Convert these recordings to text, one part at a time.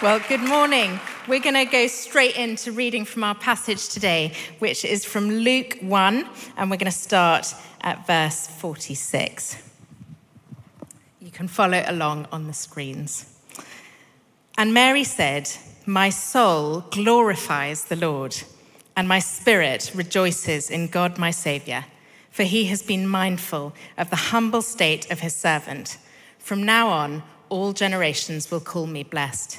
Well, good morning. We're going to go straight into reading from our passage today, which is from Luke 1, and we're going to start at verse 46. You can follow along on the screens. And Mary said, My soul glorifies the Lord, and my spirit rejoices in God my Saviour, for he has been mindful of the humble state of his servant. From now on, all generations will call me blessed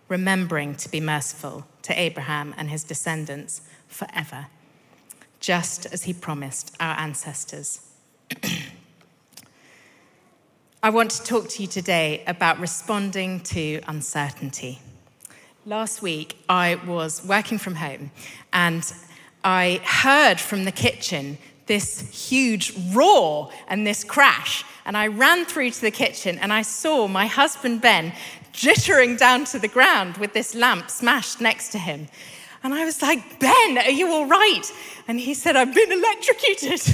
remembering to be merciful to Abraham and his descendants forever, just as he promised our ancestors. I want to talk to you today about responding to uncertainty. Last week, I was working from home and I heard from the kitchen this huge roar and this crash. And I ran through to the kitchen and I saw my husband Ben jittering down to the ground with this lamp smashed next to him. And I was like, Ben, are you all right? And he said, I've been electrocuted.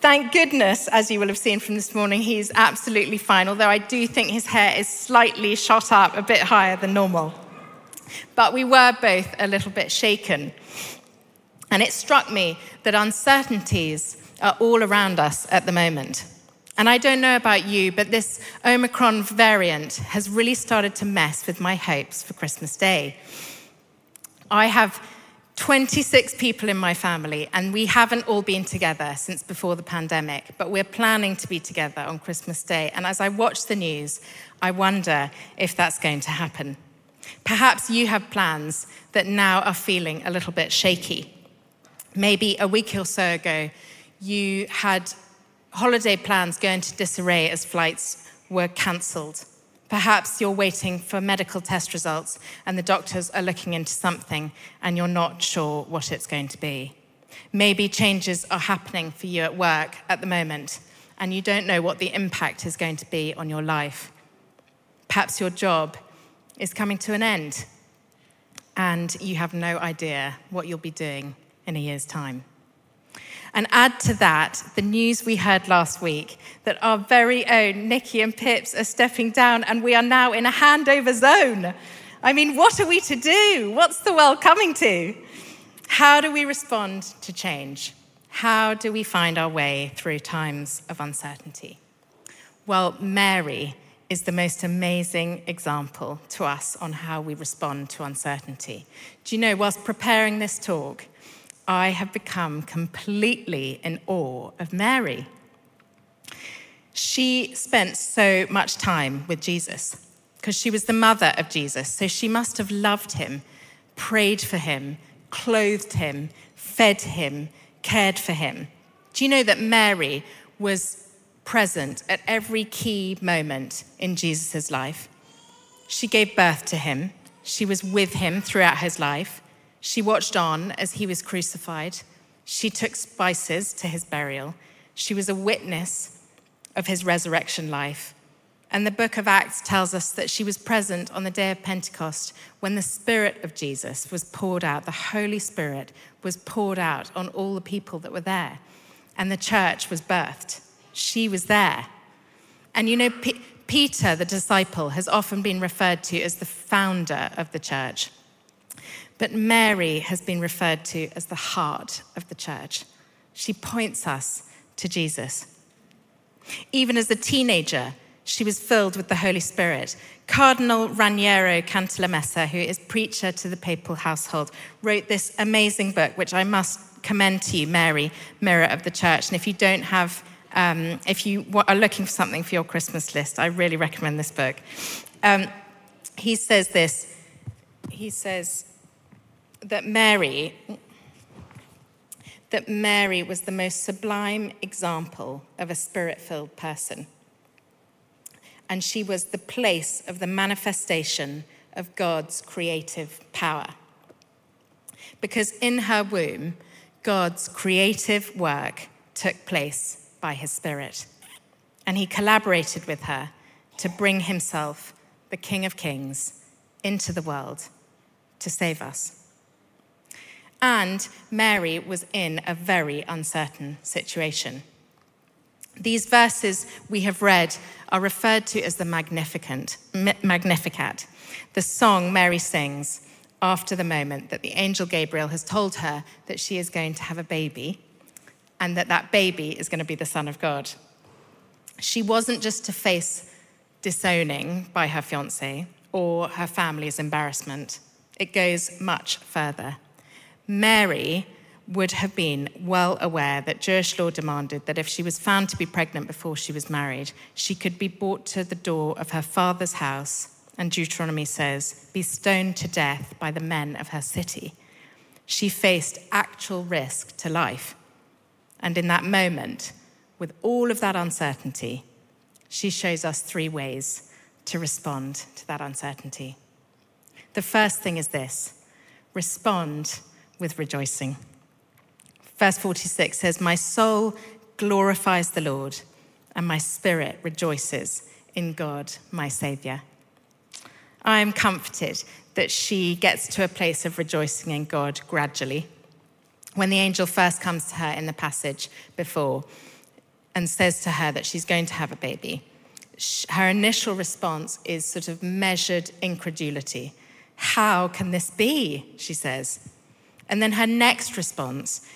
Thank goodness, as you will have seen from this morning, he's absolutely fine, although I do think his hair is slightly shot up a bit higher than normal. But we were both a little bit shaken. And it struck me that uncertainties are all around us at the moment. And I don't know about you, but this Omicron variant has really started to mess with my hopes for Christmas Day. I have 26 people in my family, and we haven't all been together since before the pandemic, but we're planning to be together on Christmas Day. And as I watch the news, I wonder if that's going to happen. Perhaps you have plans that now are feeling a little bit shaky. Maybe a week or so ago, you had holiday plans go into disarray as flights were cancelled. Perhaps you're waiting for medical test results and the doctors are looking into something and you're not sure what it's going to be. Maybe changes are happening for you at work at the moment and you don't know what the impact is going to be on your life. Perhaps your job is coming to an end and you have no idea what you'll be doing in a year's time. And add to that the news we heard last week that our very own Nicky and Pips are stepping down and we are now in a handover zone. I mean, what are we to do? What's the world coming to? How do we respond to change? How do we find our way through times of uncertainty? Well, Mary is the most amazing example to us on how we respond to uncertainty. Do you know, whilst preparing this talk, I have become completely in awe of Mary. She spent so much time with Jesus because she was the mother of Jesus. So she must have loved him, prayed for him, clothed him, fed him, cared for him. Do you know that Mary was present at every key moment in Jesus' life? She gave birth to him, she was with him throughout his life. She watched on as he was crucified. She took spices to his burial. She was a witness of his resurrection life. And the book of Acts tells us that she was present on the day of Pentecost when the Spirit of Jesus was poured out. The Holy Spirit was poured out on all the people that were there. And the church was birthed. She was there. And you know, P- Peter, the disciple, has often been referred to as the founder of the church. But Mary has been referred to as the heart of the church. She points us to Jesus. Even as a teenager, she was filled with the Holy Spirit. Cardinal Raniero Cantalamessa, who is preacher to the papal household, wrote this amazing book, which I must commend to you, Mary, Mirror of the Church. And if you don't have, um, if you are looking for something for your Christmas list, I really recommend this book. Um, he says this. He says, that Mary that Mary was the most sublime example of a spirit-filled person. And she was the place of the manifestation of God's creative power. Because in her womb, God's creative work took place by his Spirit. And he collaborated with her to bring himself, the King of Kings, into the world to save us. And Mary was in a very uncertain situation. These verses we have read are referred to as the Magnificat, Magnificat, the song Mary sings after the moment that the angel Gabriel has told her that she is going to have a baby and that that baby is going to be the Son of God. She wasn't just to face disowning by her fiance or her family's embarrassment, it goes much further. Mary would have been well aware that Jewish law demanded that if she was found to be pregnant before she was married, she could be brought to the door of her father's house, and Deuteronomy says, be stoned to death by the men of her city. She faced actual risk to life. And in that moment, with all of that uncertainty, she shows us three ways to respond to that uncertainty. The first thing is this respond with rejoicing. Verse 46 says, My soul glorifies the Lord, and my spirit rejoices in God, my Savior. I am comforted that she gets to a place of rejoicing in God gradually. When the angel first comes to her in the passage before and says to her that she's going to have a baby, her initial response is sort of measured incredulity. How can this be? She says. And then her next response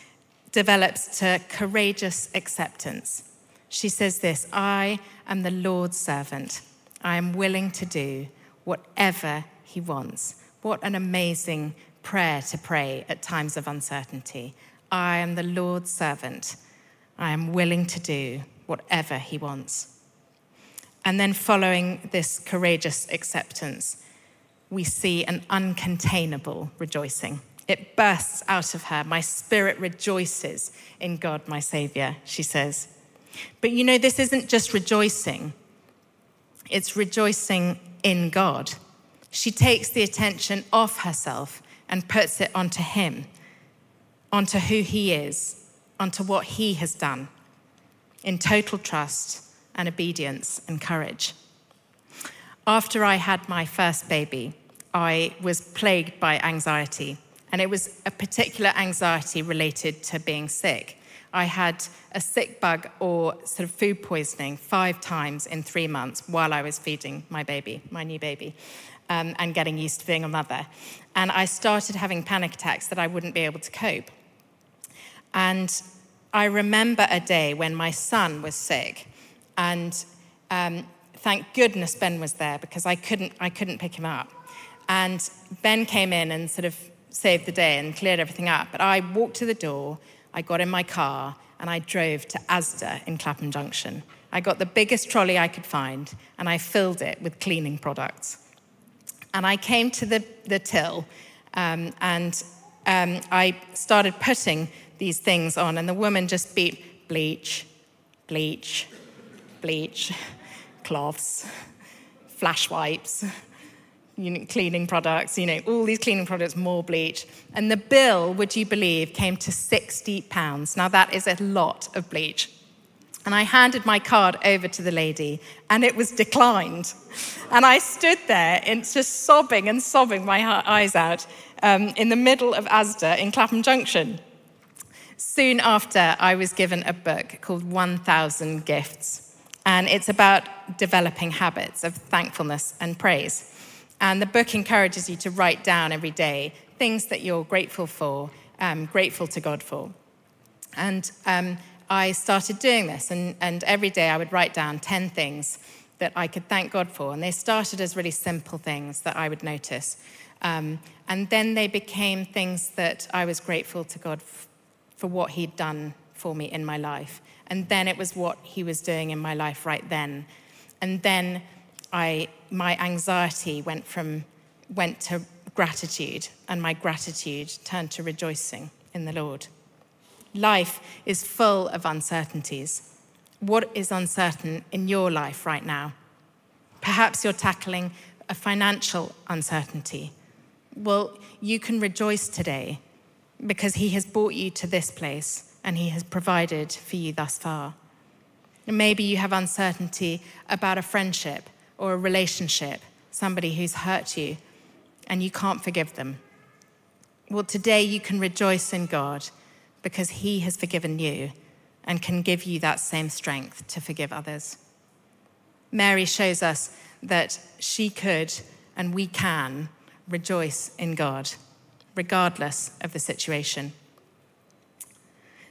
develops to courageous acceptance. She says this I am the Lord's servant. I am willing to do whatever he wants. What an amazing prayer to pray at times of uncertainty. I am the Lord's servant. I am willing to do whatever he wants. And then, following this courageous acceptance, we see an uncontainable rejoicing. It bursts out of her. My spirit rejoices in God, my Savior, she says. But you know, this isn't just rejoicing, it's rejoicing in God. She takes the attention off herself and puts it onto Him, onto who He is, onto what He has done, in total trust and obedience and courage. After I had my first baby, I was plagued by anxiety and it was a particular anxiety related to being sick. I had a sick bug or sort of food poisoning five times in three months while I was feeding my baby, my new baby, um, and getting used to being a mother. And I started having panic attacks that I wouldn't be able to cope. And I remember a day when my son was sick, and um, thank goodness Ben was there because I couldn't, I couldn't pick him up. And Ben came in and sort of saved the day and cleared everything up. But I walked to the door, I got in my car, and I drove to Asda in Clapham Junction. I got the biggest trolley I could find, and I filled it with cleaning products. And I came to the, the till, um, and um, I started putting these things on, and the woman just beat bleach, bleach, bleach, cloths, flash wipes, cleaning products, you know, all these cleaning products, more bleach. And the bill, would you believe, came to 60 pounds. Now that is a lot of bleach. And I handed my card over to the lady, and it was declined. And I stood there just sobbing and sobbing my eyes out um, in the middle of Asda in Clapham Junction. Soon after, I was given a book called 1000 Gifts, and it's about developing habits of thankfulness and praise. And the book encourages you to write down every day things that you're grateful for, um, grateful to God for. And um, I started doing this, and, and every day I would write down 10 things that I could thank God for. And they started as really simple things that I would notice. Um, and then they became things that I was grateful to God f- for what He'd done for me in my life. And then it was what He was doing in my life right then. And then I, my anxiety went from went to gratitude, and my gratitude turned to rejoicing in the Lord. Life is full of uncertainties. What is uncertain in your life right now? Perhaps you're tackling a financial uncertainty. Well, you can rejoice today because He has brought you to this place and He has provided for you thus far. Maybe you have uncertainty about a friendship or a relationship, somebody who's hurt you, and you can't forgive them. Well, today you can rejoice in God because He has forgiven you and can give you that same strength to forgive others. Mary shows us that she could and we can rejoice in God, regardless of the situation.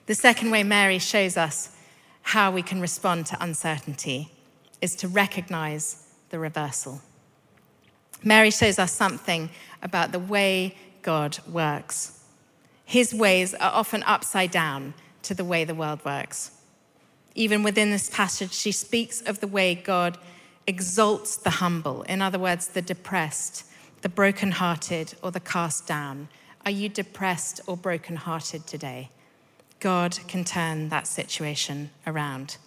The second way Mary shows us how we can respond to uncertainty is to recognize the reversal. Mary shows us something about the way God works. His ways are often upside down to the way the world works. Even within this passage, she speaks of the way God exalts the humble, in other words, the depressed, the brokenhearted, or the cast down. Are you depressed or brokenhearted today? God can turn that situation around.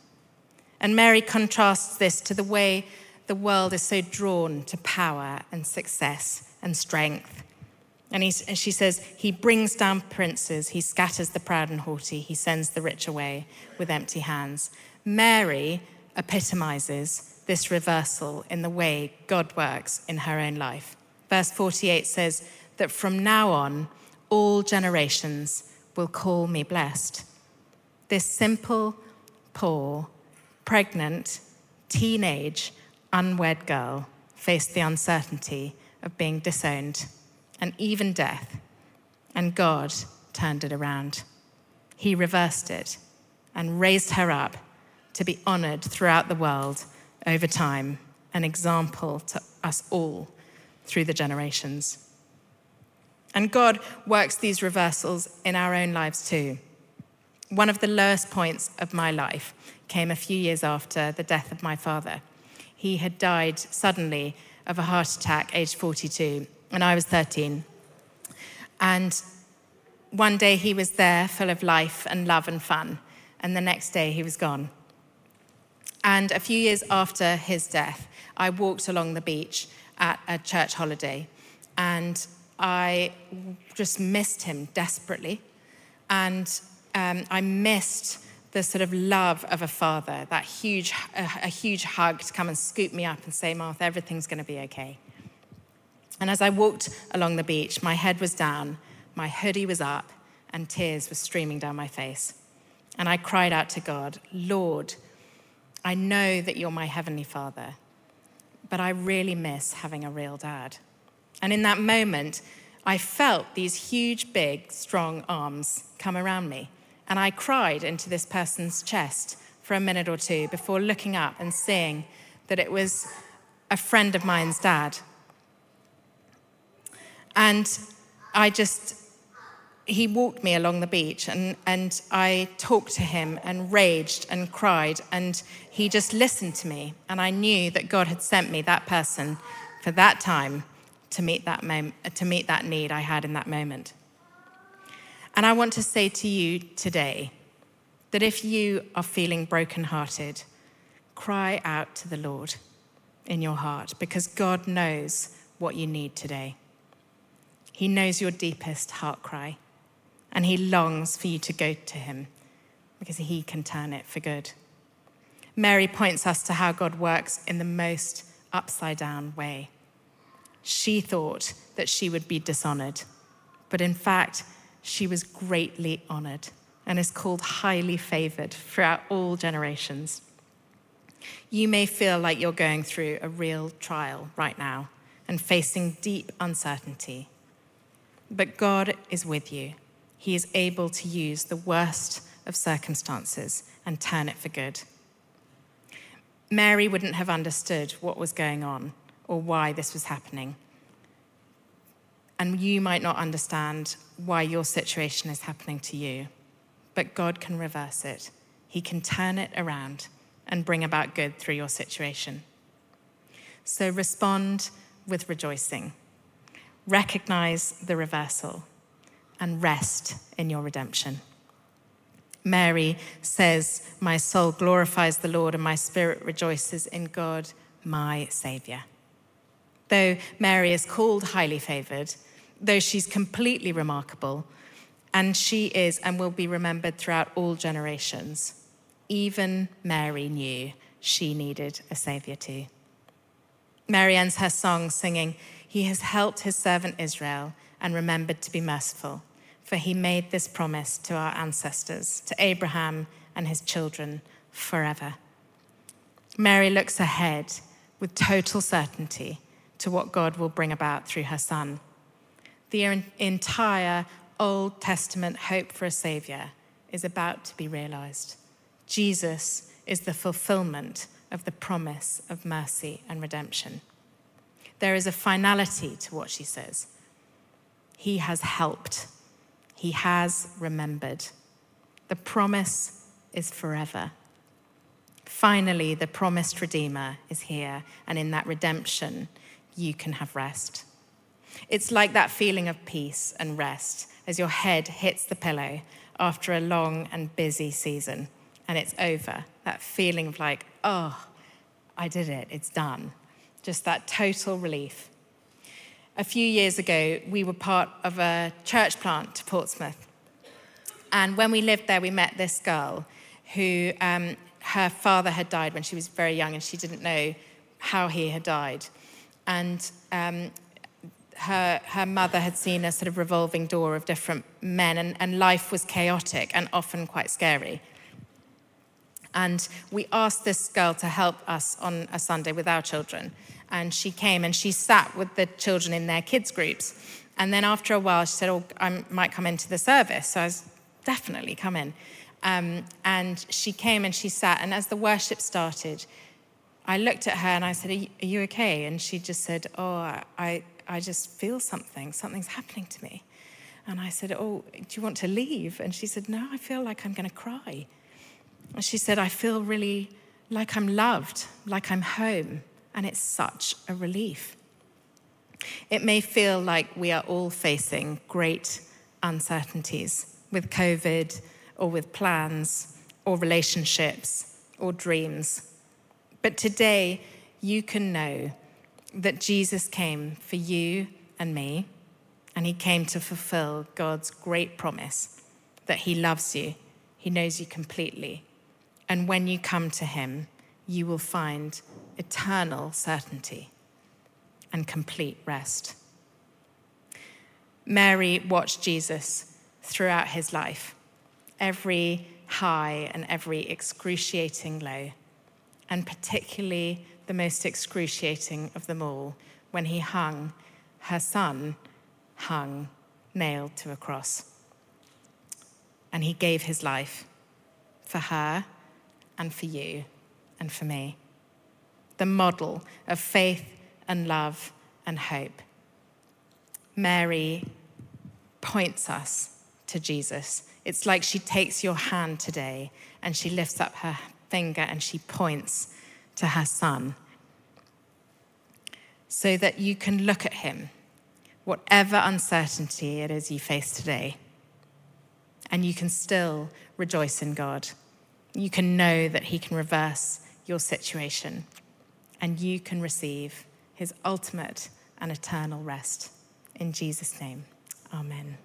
And Mary contrasts this to the way the world is so drawn to power and success and strength. And, and, she says, He brings down princes, He scatters the proud and haughty, He sends the rich away with empty hands. Mary epitomizes this reversal in the way God works in her own life. Verse 48 says that from now on, all generations will call me blessed. This simple, poor, pregnant, teenage, unwed girl faced the uncertainty of being disowned and even death, and God turned it around. He reversed it and raised her up to be honored throughout the world over time, an example to us all through the generations. And God works these reversals in our own lives too. One of the lowest points of my life came a few years after the death of my father. He had died suddenly of a heart attack, aged 42, and I was 13. And one day he was there, full of life and love and fun, and the next day he was gone. And a few years after his death, I walked along the beach at a church holiday, and I just missed him desperately. And um, I missed the sort of love of a father, that huge, a, a huge hug to come and scoop me up and say, Martha, everything's going to be okay. And as I walked along the beach, my head was down, my hoodie was up, and tears were streaming down my face. And I cried out to God, Lord, I know that you're my heavenly father, but I really miss having a real dad. And in that moment, I felt these huge, big, strong arms come around me. And I cried into this person's chest for a minute or two before looking up and seeing that it was a friend of mine's dad. And I just he walked me along the beach and, and I talked to him and raged and cried. And he just listened to me. And I knew that God had sent me that person for that time to meet that, mom- to meet that need I had in that moment. And I want to say to you today that if you are feeling brokenhearted, cry out to the Lord in your heart because God knows what you need today. He knows your deepest heart cry and he longs for you to go to him because he can turn it for good. Mary points us to how God works in the most upside down way. She thought that she would be dishonored, but in fact, she was greatly honored and is called highly favored throughout all generations. You may feel like you're going through a real trial right now and facing deep uncertainty, but God is with you he is able to use the worst of circumstances and turn it for good. Mary wouldn't have understood what was going on or why this was happening. And you might not understand why your situation is happening to you, but God can reverse it. He can turn it around and bring about good through your situation. So respond with rejoicing. Recognize the reversal and rest in your redemption. Mary says, My soul glorifies the Lord, and my spirit rejoices in God, my Savior. though Mary is called highly favored, though she's completely remarkable, and she is and will be remembered throughout all generations, even Mary knew she needed a savior too. Mary ends her song singing, He has helped his servant Israel and remembered to be merciful, for he made this promise to our ancestors, to Abraham and his children forever. Mary looks ahead with total certainty to what God will bring about through her son. The entire Old Testament hope for a Savior is about to be realized. Jesus is the fulfillment of the promise of mercy and redemption. There is a finality to what she says. He has helped, He has remembered. The promise is forever. Finally, the promised Redeemer is here, and in that redemption, you can have rest. It's like that feeling of peace and rest as your head hits the pillow after a long and busy season and it's over. That feeling of like, oh, I did it, it's done. Just that total relief. A few years ago, we were part of a church plant to Portsmouth. And when we lived there, we met this girl who um, her father had died when she was very young and she didn't know how he had died. And um, her, her mother had seen a sort of revolving door of different men, and, and life was chaotic and often quite scary. And we asked this girl to help us on a Sunday with our children. And she came and she sat with the children in their kids' groups. And then after a while, she said, Oh, I might come into the service. So I was definitely come in. Um, and she came and she sat, and as the worship started, I looked at her and I said, Are you, are you okay? And she just said, Oh, I, I just feel something. Something's happening to me. And I said, Oh, do you want to leave? And she said, No, I feel like I'm going to cry. And she said, I feel really like I'm loved, like I'm home. And it's such a relief. It may feel like we are all facing great uncertainties with COVID or with plans or relationships or dreams. But today, you can know that Jesus came for you and me, and he came to fulfill God's great promise that he loves you, he knows you completely. And when you come to him, you will find eternal certainty and complete rest. Mary watched Jesus throughout his life every high and every excruciating low, and particularly the most excruciating of them all when he hung, her son hung, nailed to a cross. And he gave his life for her and for you and for me. The model of faith and love and hope. Mary points us to Jesus it's like she takes your hand today and she lifts up her finger and she points to her son so that you can look at him, whatever uncertainty it is you face today, and you can still rejoice in God. You can know that he can reverse your situation and you can receive his ultimate and eternal rest. In Jesus' name, amen.